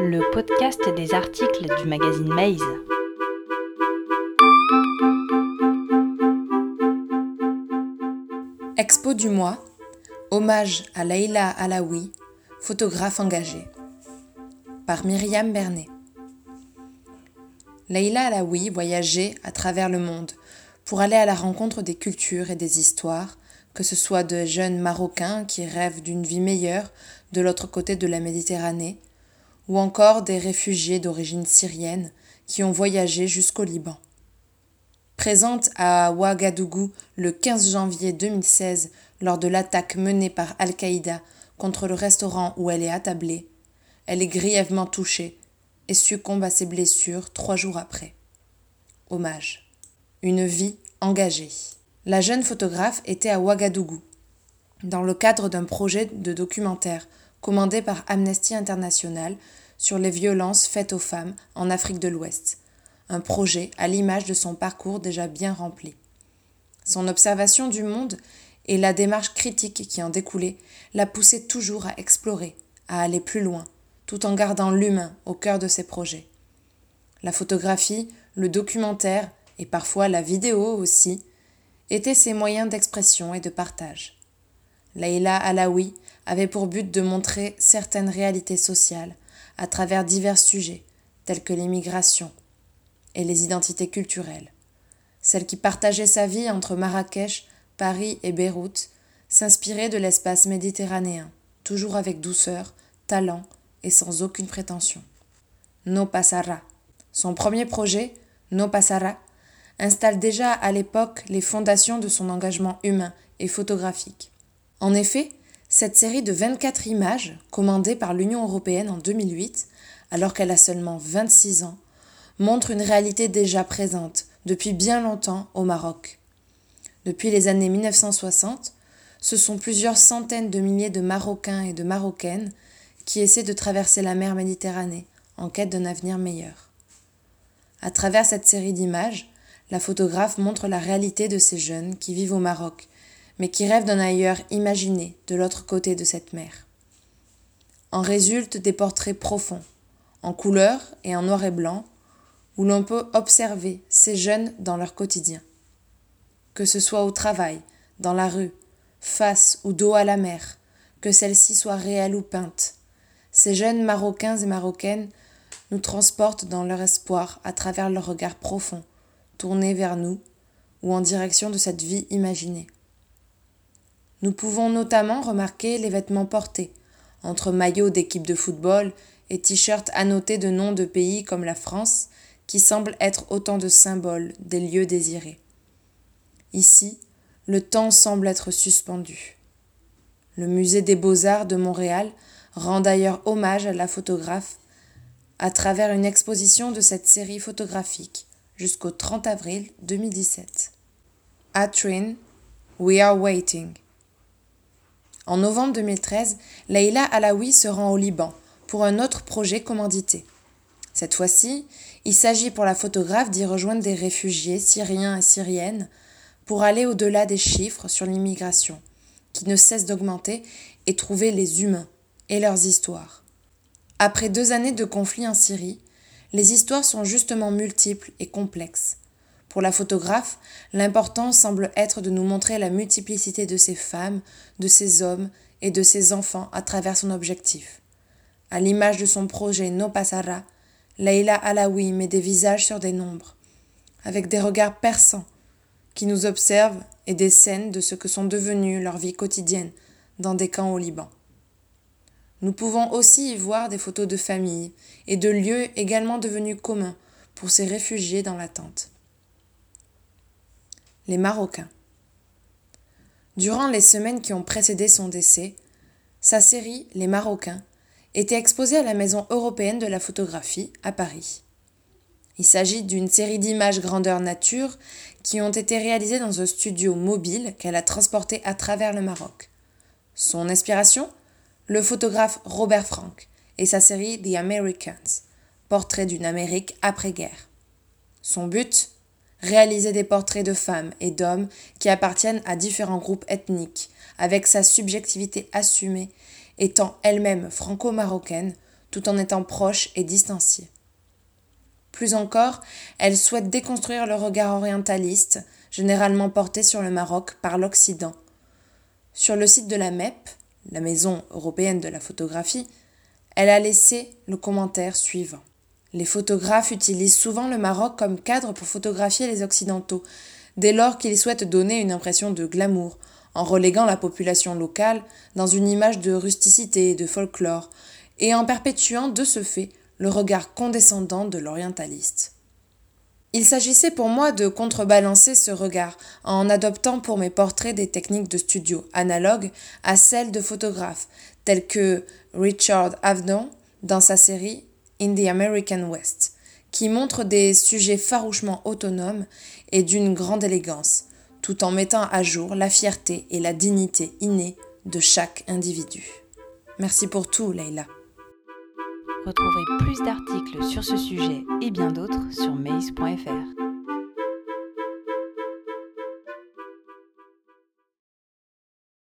Le podcast des articles du magazine Maze. Expo du mois. Hommage à Leïla Alaoui, photographe engagée. Par Myriam Bernet. Leïla Alaoui voyageait à travers le monde pour aller à la rencontre des cultures et des histoires que ce soit de jeunes Marocains qui rêvent d'une vie meilleure de l'autre côté de la Méditerranée, ou encore des réfugiés d'origine syrienne qui ont voyagé jusqu'au Liban. Présente à Ouagadougou le 15 janvier 2016 lors de l'attaque menée par Al-Qaïda contre le restaurant où elle est attablée, elle est grièvement touchée et succombe à ses blessures trois jours après. Hommage. Une vie engagée. La jeune photographe était à Ouagadougou, dans le cadre d'un projet de documentaire commandé par Amnesty International sur les violences faites aux femmes en Afrique de l'Ouest, un projet à l'image de son parcours déjà bien rempli. Son observation du monde et la démarche critique qui en découlait la poussaient toujours à explorer, à aller plus loin, tout en gardant l'humain au cœur de ses projets. La photographie, le documentaire et parfois la vidéo aussi étaient ses moyens d'expression et de partage. Leïla Alaoui avait pour but de montrer certaines réalités sociales à travers divers sujets, tels que l'immigration et les identités culturelles. Celle qui partageait sa vie entre Marrakech, Paris et Beyrouth s'inspirait de l'espace méditerranéen, toujours avec douceur, talent et sans aucune prétention. No Pasara. Son premier projet, No Pasara, installe déjà à l'époque les fondations de son engagement humain et photographique. En effet, cette série de 24 images, commandée par l'Union européenne en 2008, alors qu'elle a seulement 26 ans, montre une réalité déjà présente depuis bien longtemps au Maroc. Depuis les années 1960, ce sont plusieurs centaines de milliers de Marocains et de Marocaines qui essaient de traverser la mer Méditerranée en quête d'un avenir meilleur. À travers cette série d'images, la photographe montre la réalité de ces jeunes qui vivent au Maroc, mais qui rêvent d'un ailleurs imaginé de l'autre côté de cette mer. En résultent des portraits profonds, en couleur et en noir et blanc, où l'on peut observer ces jeunes dans leur quotidien. Que ce soit au travail, dans la rue, face ou dos à la mer, que celle-ci soit réelle ou peinte, ces jeunes Marocains et Marocaines nous transportent dans leur espoir à travers leur regard profond, tournés vers nous ou en direction de cette vie imaginée. Nous pouvons notamment remarquer les vêtements portés, entre maillots d'équipes de football et t-shirts annotés de noms de pays comme la France, qui semblent être autant de symboles des lieux désirés. Ici, le temps semble être suspendu. Le musée des beaux-arts de Montréal rend d'ailleurs hommage à la photographe à travers une exposition de cette série photographique jusqu'au 30 avril 2017. Atrin, We Are Waiting. En novembre 2013, Leila Alaoui se rend au Liban pour un autre projet commandité. Cette fois-ci, il s'agit pour la photographe d'y rejoindre des réfugiés syriens et syriennes pour aller au-delà des chiffres sur l'immigration, qui ne cessent d'augmenter, et trouver les humains et leurs histoires. Après deux années de conflit en Syrie, les histoires sont justement multiples et complexes. Pour la photographe, l'important semble être de nous montrer la multiplicité de ces femmes, de ces hommes et de ces enfants à travers son objectif. À l'image de son projet No Pasara, Leila Alaoui met des visages sur des nombres, avec des regards perçants qui nous observent et des scènes de ce que sont devenues leurs vies quotidiennes dans des camps au Liban. Nous pouvons aussi y voir des photos de familles et de lieux également devenus communs pour ces réfugiés dans l'attente. Les Marocains. Durant les semaines qui ont précédé son décès, sa série Les Marocains était exposée à la Maison européenne de la photographie à Paris. Il s'agit d'une série d'images grandeur nature qui ont été réalisées dans un studio mobile qu'elle a transporté à travers le Maroc. Son inspiration? Le photographe Robert Frank et sa série The Americans, portrait d'une Amérique après-guerre. Son but? Réaliser des portraits de femmes et d'hommes qui appartiennent à différents groupes ethniques, avec sa subjectivité assumée, étant elle-même franco-marocaine, tout en étant proche et distanciée. Plus encore, elle souhaite déconstruire le regard orientaliste, généralement porté sur le Maroc par l'Occident. Sur le site de la MEP, la Maison européenne de la photographie, elle a laissé le commentaire suivant. Les photographes utilisent souvent le Maroc comme cadre pour photographier les Occidentaux, dès lors qu'ils souhaitent donner une impression de glamour, en reléguant la population locale dans une image de rusticité et de folklore, et en perpétuant de ce fait le regard condescendant de l'orientaliste. Il s'agissait pour moi de contrebalancer ce regard en adoptant pour mes portraits des techniques de studio analogues à celles de photographes, tels que Richard Avedon dans sa série In the American West, qui montre des sujets farouchement autonomes et d'une grande élégance, tout en mettant à jour la fierté et la dignité innée de chaque individu. Merci pour tout, Leila. Retrouvez plus d'articles sur ce sujet et bien d'autres sur maze.fr.